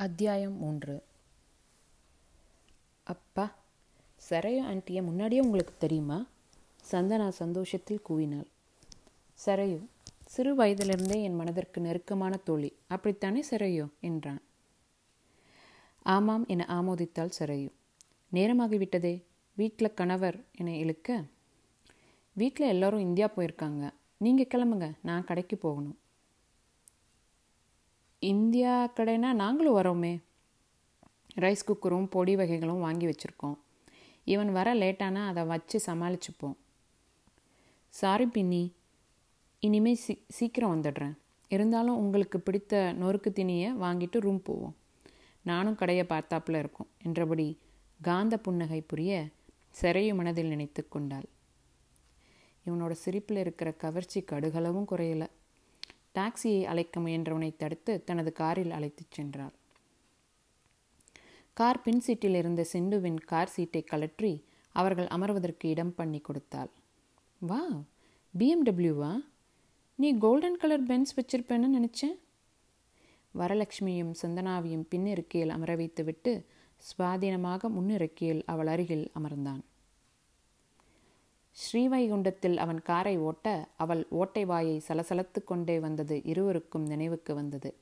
அத்தியாயம் மூன்று. அப்பா சரையு ஆண்டியை முன்னாடியே உங்களுக்கு தெரியுமா? சந்தனா சந்தோஷத்தில் கூவினாள். சரையு சிறு வயதிலிருந்தே என் மனதிற்கு நெருக்கமான தோழி. அப்படித்தானே சரையோ? என்றான். ஆமாம் என ஆமோதித்தாள் சரையு. நேரமாகிவிட்டதே வீட்டில் கணவர் என இழுக்க? வீட்டில் எல்லோரும் இந்தியா போயிருக்காங்க. நீங்கள் கிளம்புங்க நான் கடைக்கு போகணும். இந்தியா கடைனா நாங்களும் வரோமே. ரைஸ் குக்கரும் பொடி வகைகளும் வாங்கி வச்சுருக்கோம். இவன் வர லேட்டானா அதை வச்சு சமாளிச்சுப்போம். சாரி பின்னி. இனிமேல் சீ சீக்கிரம் வந்துடுறேன். இருந்தாலும் உங்களுக்கு பிடித்த நொறுக்கு திணியை வாங்கிட்டு ரூம் போவோம். நானும் கடையை பார்த்தாப்புல இருக்கும். என்றபடி காந்த புன்னகை புரிய சிறையும் மனதில் நினைத்து கொண்டாள். இவனோட சிரிப்பில் இருக்கிற கவர்ச்சி கடுகளவும் குறையலை. டாக்ஸியை அழைக்க முயன்றவனை தடுத்து தனது காரில் அழைத்துச் சென்றாள் கார் பின் சீட்டில் இருந்த சிண்டுவின் கார் சீட்டை கழற்றி அவர்கள் அமர்வதற்கு இடம் பண்ணி கொடுத்தாள். வா? பிஎம்டபிள்யூவா நீ கோல்டன் கலர் பென்ஸ் வச்சிருப்பேன்னு நினச்சேன். வரலட்சுமியும் சந்தனாவையும் பின்னிருக்கையில் அமர வைத்துவிட்டு சுவாதீனமாக முன்னிருக்கையில் அவள் அருகில் அமர்ந்தான். ஸ்ரீவைகுண்டத்தில் அவன் காரை ஓட்ட அவள் ஓட்டை வாயை சலசலத்து கொண்டே வந்தது இருவருக்கும் நினைவுக்கு வந்தது.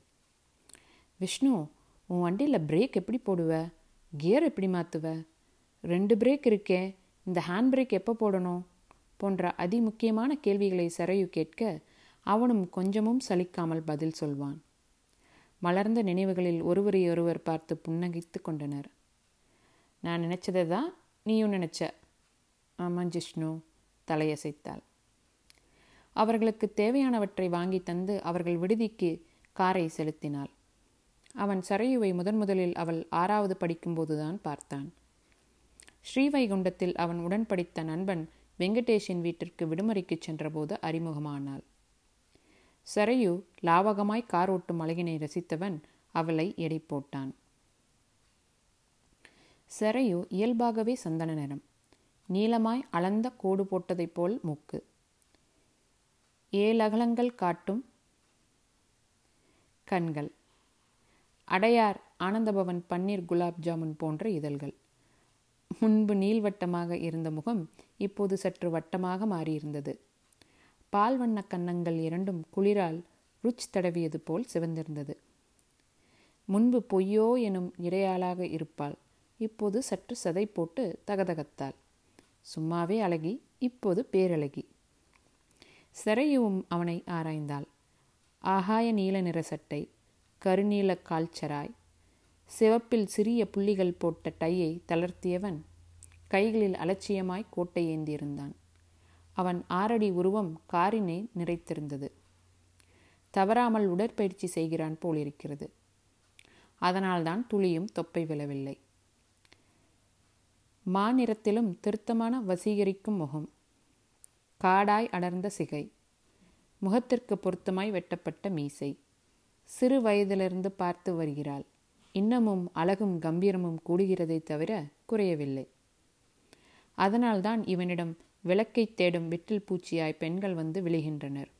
விஷ்ணு உன் வண்டியில் பிரேக் எப்படி போடுவ? கியர் எப்படி மாற்றுவ ரெண்டு பிரேக் இருக்கே இந்த ஹேண்ட் பிரேக் எப்போ போடணும்? போன்ற அதிமுக்கியமான கேள்விகளை சரையு கேட்க அவனும் கொஞ்சமும் சலிக்காமல் பதில் சொல்வான். மலர்ந்த நினைவுகளில் ஒருவரையொருவர் பார்த்து புன்னகைத்து கொண்டனர். நான் நினச்சதை தான் நீயும் நினச்ச. ஆமாம் ஜிஷ்ணு. தலையசைத்தாள். அவர்களுக்கு தேவையானவற்றை வாங்கி தந்து அவர்கள் விடுதிக்கு காரை செலுத்தினாள். அவன் சரையுவை முதன் முதலில் அவள் ஆறாவது படிக்கும்போதுதான் பார்த்தான். ஸ்ரீவைகுண்டத்தில் அவன் உடன் படித்த நண்பன் வெங்கடேஷின் வீட்டிற்கு விடுமுறைக்கு சென்றபோது அறிமுகமானாள். சரையு லாவகமாய் கார் ஓட்டும் அழகினை ரசித்தவன் அவளை எடை போட்டான் சரையு இயல்பாகவே சந்தன நிறம். நீளமாய் அளந்த கோடு போட்டதைப் போல் மூக்கு. ஏழகலங்கள் காட்டும் கண்கள். அடையார் ஆனந்தபவன் பன்னீர் குலாப் ஜாமுன் போன்ற இதழ்கள். முன்பு நீள்வட்டமாக இருந்த முகம் இப்போது சற்று வட்டமாக மாறியிருந்தது. பால் வண்ண கன்னங்கள் இரண்டும் குளிரால் ருச் தடவியது போல் சிவந்திருந்தது. முன்பு பொய்யோ எனும் இடையாளாக இருப்பாள். இப்போது சற்று சதை போட்டு தகதகத்தாள். சும்மாவே அழகி இப்போது பேரழகி. சிறையுவும் அவனை ஆராய்ந்தாள். ஆகாய நீல நிற சட்டை கருநீல கால்ச்சராய் சிவப்பில் சிறிய புள்ளிகள் போட்ட டையை தளர்த்தியவன் கைகளில் அலட்சியமாய் கோட்டை ஏந்தியிருந்தான். அவன் ஆறடி உருவம் காரினை நிறைத்திருந்தது. தவறாமல் உடற்பயிற்சி செய்கிறான் போலிருக்கிறது. அதனால்தான் துளியும் தொப்பை விழவில்லை. மாநிறத்திலும் திருத்தமான வசீகரிக்கும் முகம். காடாய் அடர்ந்த சிகை. முகத்திற்கு பொருத்தமாய் வெட்டப்பட்ட மீசை. சிறு வயதிலிருந்து பார்த்து வருகிறாள். இன்னமும் அழகும் கம்பீரமும் கூடுகிறதை தவிர குறையவில்லை. அதனால்தான் இவனிடம் விளக்கை தேடும் விட்டில் பூச்சியாய் பெண்கள் வந்து விழுகின்றனர்.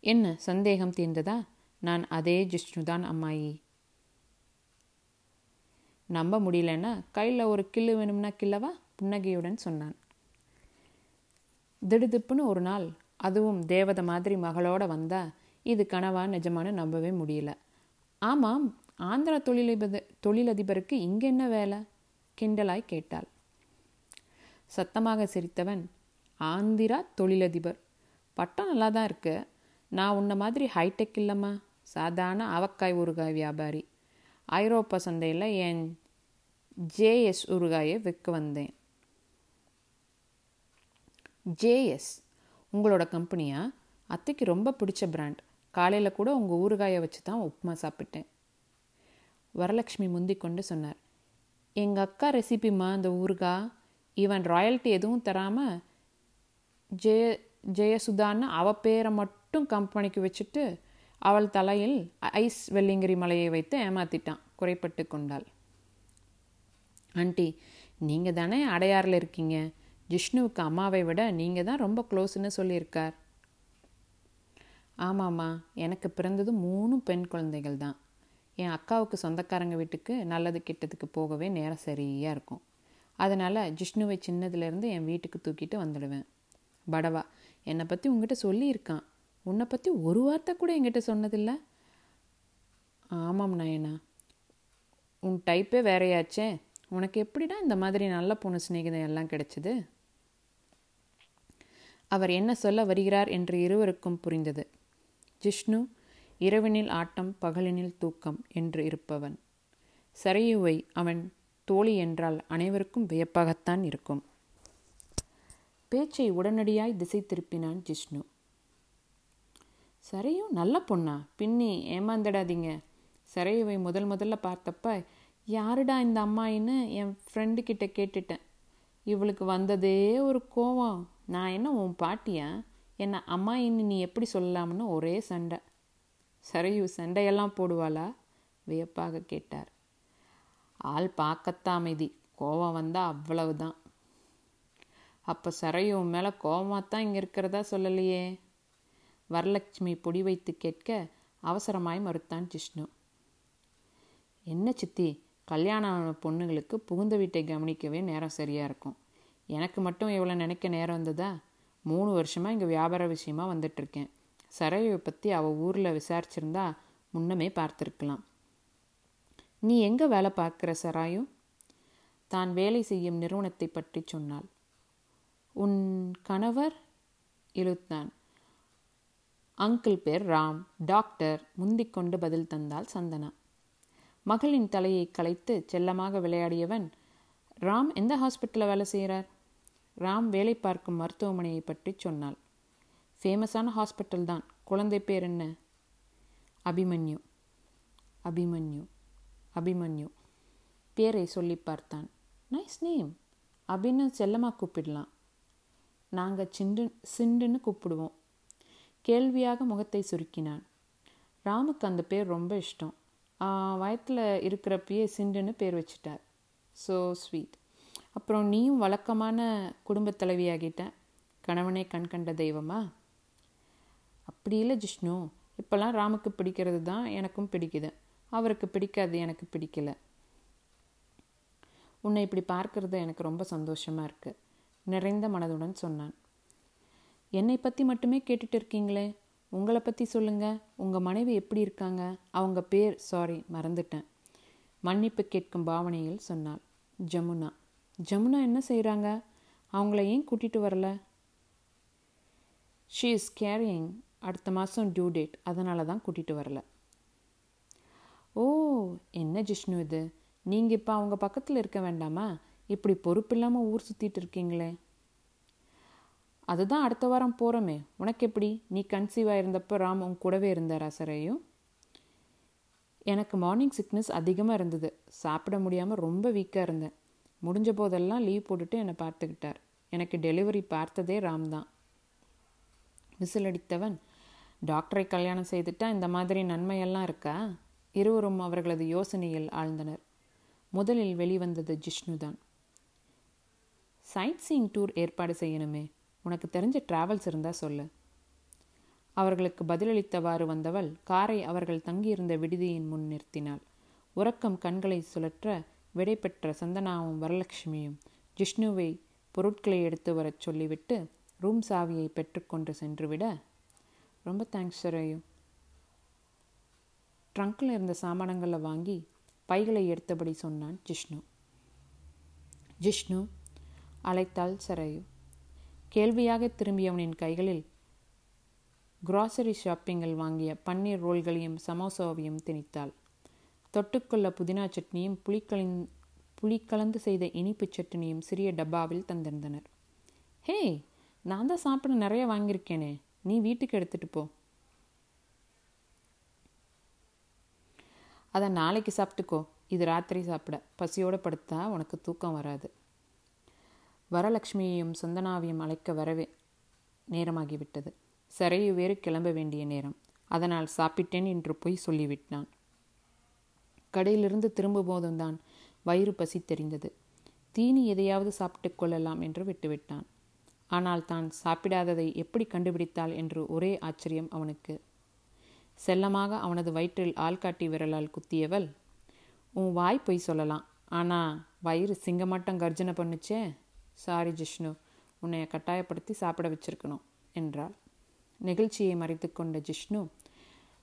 என்ன சந்தேகம் தீர்ந்ததா? நான் அதே ஜிஷ்ணுதான் அம்மாயி. நம்ப முடியலன்னா கையில் ஒரு கில்லு வேணும்னா கில்லவா? புன்னகையுடன் சொன்னான். திடுதிப்புன்னு ஒரு நாள் அதுவும் தேவதை மாதிரி மகளோட வந்தா இது கனவா நிஜமானு நம்பவே முடியல. ஆமாம் ஆந்திரா தொழிலதிபர் தொழிலதிபருக்கு இங்கே என்ன வேலை? கிண்டலாய் கேட்டாள். சத்தமாக சிரித்தவன் ஆந்திரா தொழிலதிபர். பட்டம் நல்லா தான் இருக்கு. நான் உன்ன மாதிரி ஹைடெக் இல்லைம்மா. சாதாரண அவக்காய் ஊறுகாய் வியாபாரி. ஐரோப்பா சந்தையில் என் ஜேஎஸ் ஊறுகாயை விற்க வந்தேன். ஜேஎஸ் உங்களோட கம்பெனியா? அத்தைக்கு ரொம்ப பிடிச்ச பிராண்ட். காலையில் கூட உங்கள் ஊறுகாயை வச்சு தான் உப்புமா சாப்பிட்டேன். வரலட்சுமி முந்தி கொண்டு சொன்னார் எங்கள் அக்கா ரெசிபிமா அந்த ஊறுகா? ஈவன் ராயல்ட்டி எதுவும் தராமல் ஜெய ஜெயசுதான்னு அவ பேரை மட்டும் கம்பெனிக்கு வச்சுட்டு அவள் தலையில் ஐஸ் வெள்ளிங்கிரி மலையை வைத்து ஏமாத்திட்டான். குறைப்பட்டு கொண்டாள். ஆண்டி நீங்கள் தானே அடையாறில் இருக்கீங்க? ஜிஷ்ணுவுக்கு அம்மாவை விட நீங்கள் தான் ரொம்ப க்ளோஸ்ன்னு சொல்லியிருக்கார். ஆமாம்மா எனக்கு பிறந்தது மூணு பெண் குழந்தைகள் தான். என் அக்காவுக்கு சொந்தக்காரங்க வீட்டுக்கு நல்லது கெட்டதுக்கு போகவே நேரம் சரியாக இருக்கும். அதனால் ஜிஷ்ணுவை சின்னதுலேருந்து என் வீட்டுக்கு தூக்கிட்டு வந்துடுவேன். படவா என்னை பற்றி உங்ககிட்ட சொல்லியிருக்கான். உன்னை பற்றி ஒரு வார்த்தை கூட என்கிட்ட சொன்னதில்லை. ஆமாம் நயனா. உன் டைப்பே வேறையாச்சே. உனக்கு எப்படிடா இந்த மாதிரி நல்ல பொண்ணு சிநேகிதம் எல்லாம் கிடைச்சது? அவர் என்ன சொல்ல வருகிறார் என்று இருவருக்கும் புரிந்தது. ஜிஷ்ணு இரவினில் ஆட்டம் பகலினில் தூக்கம் என்று இருப்பவன். சரையுவை அவன் தோழி என்றால் அனைவருக்கும் வியப்பாகத்தான் இருக்கும். பேச்சை உடனடியாய் திசை திருப்பினான் ஜிஷ்ணு. சரையும் நல்ல பொண்ணா? பின்னி ஏமாந்துடாதீங்க. சரையுவை முதல் முதல்ல பார்த்தப்ப யாருடா இந்த அம்மாயின்னு என் ஃப்ரெண்டு கிட்ட கேட்டுட்டேன். இவளுக்கு வந்ததே ஒரு கோவம். நான் என்ன உன் பாட்டியா? என்ன அம்மாயின்னு நீ எப்படி சொல்லலாம்னு ஒரே சண்டை. சரையு சண்டையெல்லாம் போடுவாளா? வியப்பாக கேட்டார். ஆள் பார்க்கத்தான் அமைதி. கோவம் வந்தால் அவ்வளவுதான். அப்போ சரையு உன் மேலே கோவமாக தான் இங்கே இருக்கிறதா சொல்லலையே? வரலட்சுமி பொடி வைத்து கேட்க அவசரமாய் மறுத்தான் ஜிஷ்ணு. என்ன சித்தி கல்யாணம் ஆன பொண்ணுங்களுக்கு புகுந்த வீட்டை கவனிக்கவே நேரம் சரியாக இருக்கும். எனக்கு மட்டும் இவ்வளோ நினைக்க நேரம் வந்ததா? மூணு வருஷமாக இங்கே வியாபார விஷயமா வந்துட்டுருக்கேன். சரையை பற்றி அவள் ஊரில் விசாரிச்சிருந்தா முன்னமே பார்த்துருக்கலாம். நீ எங்கே வேலை பார்க்குற சராயு? தான் வேலை செய்யும் நிறுவனத்தை பற்றி சொன்னாள். உன் கணவர்? இழுத்தான். அங்கிள் பேர் ராம் டாக்டர் முந்திக்கொண்டு பதில் தந்தாள் சந்தனா. மகளின் தலையை கலைத்து செல்லமாக விளையாடியவன் ராம் எந்த ஹாஸ்பிட்டலில் வேலை செய்கிறார்? ராம் வேலை பார்க்கும் மருத்துவமனையை பற்றி சொன்னாள். ஃபேமஸான ஹாஸ்பிட்டல் தான். குழந்தை பேர் என்ன? அபிமன்யு. அபிமன்யு. அபிமன்யு. பேரை சொல்லி பார்த்தான். Nice name. அபின்னு செல்லமாக கூப்பிடலாம். நாங்கள் சிண்டு சிண்டுன்னு கூப்பிடுவோம். கேள்வியாக முகத்தை சுருக்கினான். ராமுக்கு அந்த பேர் ரொம்ப இஷ்டம். வயத்தில் இருக்கிறப்பயே சிண்டுன்னு பேர் வச்சுட்டார். ஸோ ஸ்வீட் அப்புறம் நீயும் வழக்கமான குடும்பத் தலைவியாகிட்ட கணவனே கண் கண்ட தெய்வமா? அப்படி இல்லை ஜிஷ்ணு. இப்போல்லாம் ராமுக்கு பிடிக்கிறது தான் எனக்கும் பிடிக்குது. அவருக்கு பிடிக்காது எனக்கு பிடிக்கல. உன்னை இப்படி பார்க்கறது எனக்கு ரொம்ப சந்தோஷமாக இருக்குது நிறைந்த மனதுடன் சொன்னான். என்னை பற்றி மட்டுமே கேட்டுட்டு இருக்கீங்களே? உங்களை பற்றி சொல்லுங்கள் உங்கள் மனைவி எப்படி இருக்காங்க? அவங்க பேர் சாரி மறந்துட்டேன். மன்னிப்பு கேட்கும் பாவனையில் சொன்னாள் ஜமுனா. ஜமுனா என்ன செய்கிறாங்க அவங்கள ஏன் கூட்டிகிட்டு வரல? ஷீ இஸ் கேரியிங் அடுத்த மாதம் டியூ டேட் அதனால தான் கூட்டிகிட்டு வரல. ஓ என்ன ஜிஷ்ணு இது? நீங்கள் இப்போ அவங்க பக்கத்தில் இருக்க வேண்டாமா? இப்படி பொறுப்பு இல்லாமல் ஊர் சுற்றிட்டு இருக்கீங்களே. அதுதான் அடுத்த வாரம் போகிறோமே உனக்கு எப்படி நீ கன்சீவாக இருந்தப்போ ராம் உன் கூடவே இருந்தாரா சரையும்? எனக்கு மார்னிங் சிக்னஸ் அதிகமாக இருந்தது. சாப்பிட முடியாமல் ரொம்ப வீக்காக இருந்தேன். முடிஞ்ச போதெல்லாம் லீவ் போட்டுட்டு என்னை பார்த்துக்கிட்டார். எனக்கு டெலிவரி பார்த்ததே ராம் தான். விசிலடித்தவன் டாக்டரை கல்யாணம் செய்துட்டா இந்த மாதிரி நன்மையெல்லாம் இருக்கா? இருவரும் அவர்களது யோசனையில் ஆழ்ந்தனர். முதலில் வெளிவந்தது ஜிஷ்ணு தான் சைட் சீயிங் டூர் ஏற்பாடு செய்யணுமே. உனக்கு தெரிஞ்ச டிராவல்ஸ் இருந்தால் சொல்லு. அவர்களுக்கு பதிலளித்தவாறு வந்தவள் காரை அவர்கள் தங்கியிருந்த விடுதியின் முன் நிறுத்தினாள். உறக்கம் கண்களை சுழற்ற விடை பெற்ற சந்தனாவும் வரலட்சுமியும் ஜிஷ்ணுவை பொருட்களை எடுத்து வரச் சொல்லிவிட்டு ரூம் சாவியை பெற்றுக்கொண்டு சென்றுவிட ரொம்ப தேங்க்ஸ் சரையும் ட்ரங்கில் இருந்த சாமானங்களை வாங்கி பைகளை எடுத்தபடி சொன்னான் ஜிஷ்ணு. ஜிஷ்ணு அழைத்தாள் சரையு. கேள்வியாக திரும்பியவனின் கைகளில் கிராசரி ஷாப்பிங்கில் வாங்கிய பன்னீர் ரோல்களையும் சமோசாவையும் திணித்தாள். தொட்டுக்கொள்ள புதினா சட்னியும் புளிக்கலின் புளி கலந்து செய்த இனிப்பு சட்னியும் சிறிய டப்பாவில் தந்திருந்தனர். ஹே நான் தான் சாப்பிட நிறைய வாங்கியிருக்கேனே நீ வீட்டுக்கு எடுத்துட்டு போ. அதை நாளைக்கு சாப்பிட்டுக்கோ இது ராத்திரி சாப்பிட. பசியோடு படுத்தா உனக்கு தூக்கம் வராது. வரலட்சுமியையும் சந்தனாவையும் அழைக்க வரவே நேரமாகிவிட்டது. சரையு வேறு கிளம்ப வேண்டிய நேரம். அதனால் சாப்பிட்டேன் என்று பொய் சொல்லிவிட்டான். கடையிலிருந்து திரும்பும் போதும் வயிறு பசி தெரிந்தது. தீனி எதையாவது சாப்பிட்டு கொள்ளலாம் என்று விட்டுவிட்டான். ஆனால் தான் சாப்பிடாததை எப்படி கண்டுபிடித்தாள் என்று ஒரே ஆச்சரியம் அவனுக்கு. செல்லமாக அவனது வயிற்றில் ஆள்காட்டி விரலால் குத்தியவள் உன் வாய் பொய் சொல்லலாம். ஆனால் வயிறு சிங்கமாட்டம் கர்ஜனை பண்ணுச்சே. சாரி ஜிஷ்ணு உன்னை கட்டாயப்படுத்தி சாப்பிட வச்சிருக்கணும் என்றாள். நெகிழ்ச்சியை மறைத்து கொண்ட ஜிஷ்ணு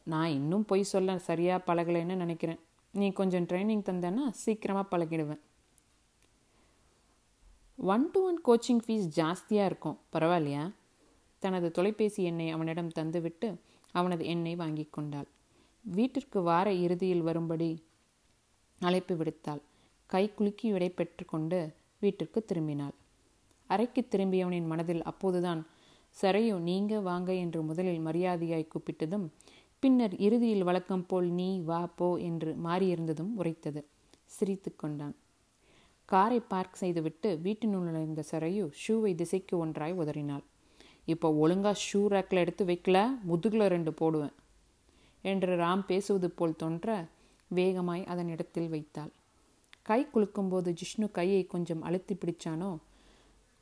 நான் இன்னும் பொய் சொல்ல சரியாக பழகலைன்னு நினைக்கிறேன். நீ கொஞ்சம் ட்ரைனிங் தந்தேன்னா சீக்கிரமாக பழகிடுவேன். One to one coaching fees ஜாஸ்தியாக இருக்கும் பரவாயில்லையா? தனது தொலைபேசி எண்ணை அவனிடம் தந்துவிட்டு அவனது எண்ணை வாங்கி கொண்டாள். வீட்டிற்கு வார இறுதியில் வரும்படி அழைப்பு விடுத்தாள். கை குலுக்கி விடை பெற்றுக்கொண்டு வீட்டிற்கு திரும்பினாள். அறைக்கு திரும்பியவனின் மனதில் அப்போதுதான் சரையோ நீங்க வாங்க என்று முதலில் மரியாதையாய் கூப்பிட்டதும் பின்னர் இறுதியில் வழக்கம் போல் நீ வா போ என்று மாறியிருந்ததும் உரைத்தது. சிரித்து கொண்டான். காரை பார்க் செய்துவிட்டு வீட்டினுள் நுழைந்த சரையு ஷூவை திசைக்கு ஒன்றாய் உதறினாள். இப்போ ஒழுங்கா ஷூ ரேக்கில் எடுத்து வைக்கல? முதுகில் ரெண்டு போடுவேன் என்று ராம் பேசுவது போல் தோன்ற வேகமாய் அதன் இடத்தில் வைத்தாள். கை குலுக்கும்போது ஜிஷ்ணு கையை கொஞ்சம் அழுத்தி பிடிச்சானோ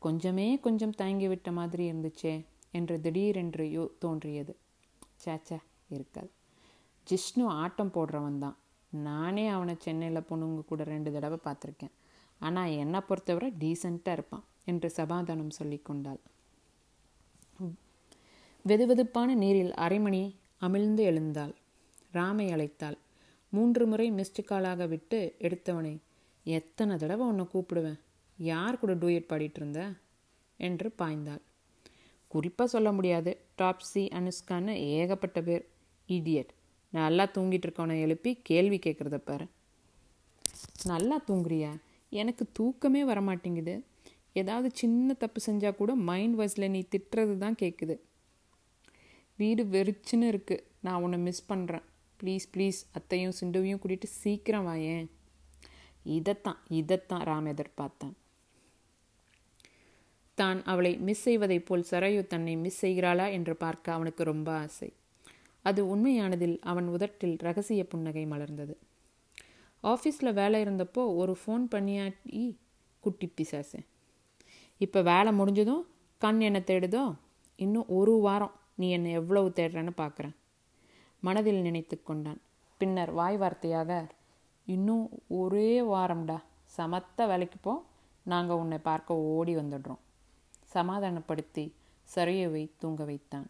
கொஞ்சமே கொஞ்சம் தயங்கிவிட்ட மாதிரி இருந்துச்சே என்று திடீரென்று யோ தோன்றியது. சேச்சா இருக்காது. ஜிஷ்ணு ஆட்டம் போடுறவன் தான். நானே அவனை சென்னையில் பொண்ணுங்க கூட ரெண்டு தடவை பார்த்துருக்கேன். ஆனால் என்னை பொறுத்தவரை டீசெண்டாக இருப்பான் என்று சமாதானம் சொல்லி கொண்டாள். வெதுவெதுப்பான நீரில் அரைமணி அமிழ்ந்து எழுந்தாள். ராமை அழைத்தாள். மூன்று முறை மிஸ்டு காலாக விட்டு எடுத்தவனை எத்தனை தடவை உன்னை கூப்பிடுவேன்? யார் கூட டூயட் பாடிட்டு இருந்த என்று பாய்ந்தாள். குறிப்பாக சொல்ல முடியாது. டாப்ஸி அனுஷ்கான்னு ஏகப்பட்ட பேர். இடியட். நல்லா தூங்கிட்டு இருக்கவனை எழுப்பி கேள்வி கேட்குறத பாரு. நல்லா தூங்குறியா? எனக்கு தூக்கமே வரமாட்டேங்குது. ஏதாவது சின்ன தப்பு செஞ்சால் கூட மைண்ட் வாய்ஸில் நீ திட்டுறது தான் கேட்குது வீடு வெறிச்சுன்னு இருக்குது நான் உன்னை மிஸ் பண்ணுறேன் ப்ளீஸ் ப்ளீஸ். அத்தையும் சிண்டுவையும் கூட்டிகிட்டு சீக்கிரம் வாயேன். இதைத்தான் இதைத்தான் ராம் எதிர்பார்த்தேன். தான் அவளை மிஸ் செய்வதைப் போல் சரையு தன்னை மிஸ் செய்கிறாளா என்று பார்க்க அவனுக்கு ரொம்ப ஆசை. அது உண்மையானதில் அவன் உதட்டில் ரகசிய புன்னகை மலர்ந்தது. ஆஃபீஸில் வேலை இருந்தப்போ ஒரு ஃபோன் பண்ணியாட்டி குட்டி பிசாசு. இப்போ வேலை முடிஞ்சதும் கண் என்னை தேடுதோ இன்னும் ஒரு வாரம் நீ என்னை எவ்வளவு தேடுறேன்னு பார்க்குறேன் மனதில் நினைத்து கொண்டான். பின்னர் வாய் வார்த்தையாக இன்னும் ஒரே வாரம்டா. சமத்த வேலைக்கு போ. நாங்கள் உன்னை பார்க்க ஓடி வந்துடுறோம். சமாதானப்படுத்தி சரியவை தூங்க வைத்தான்.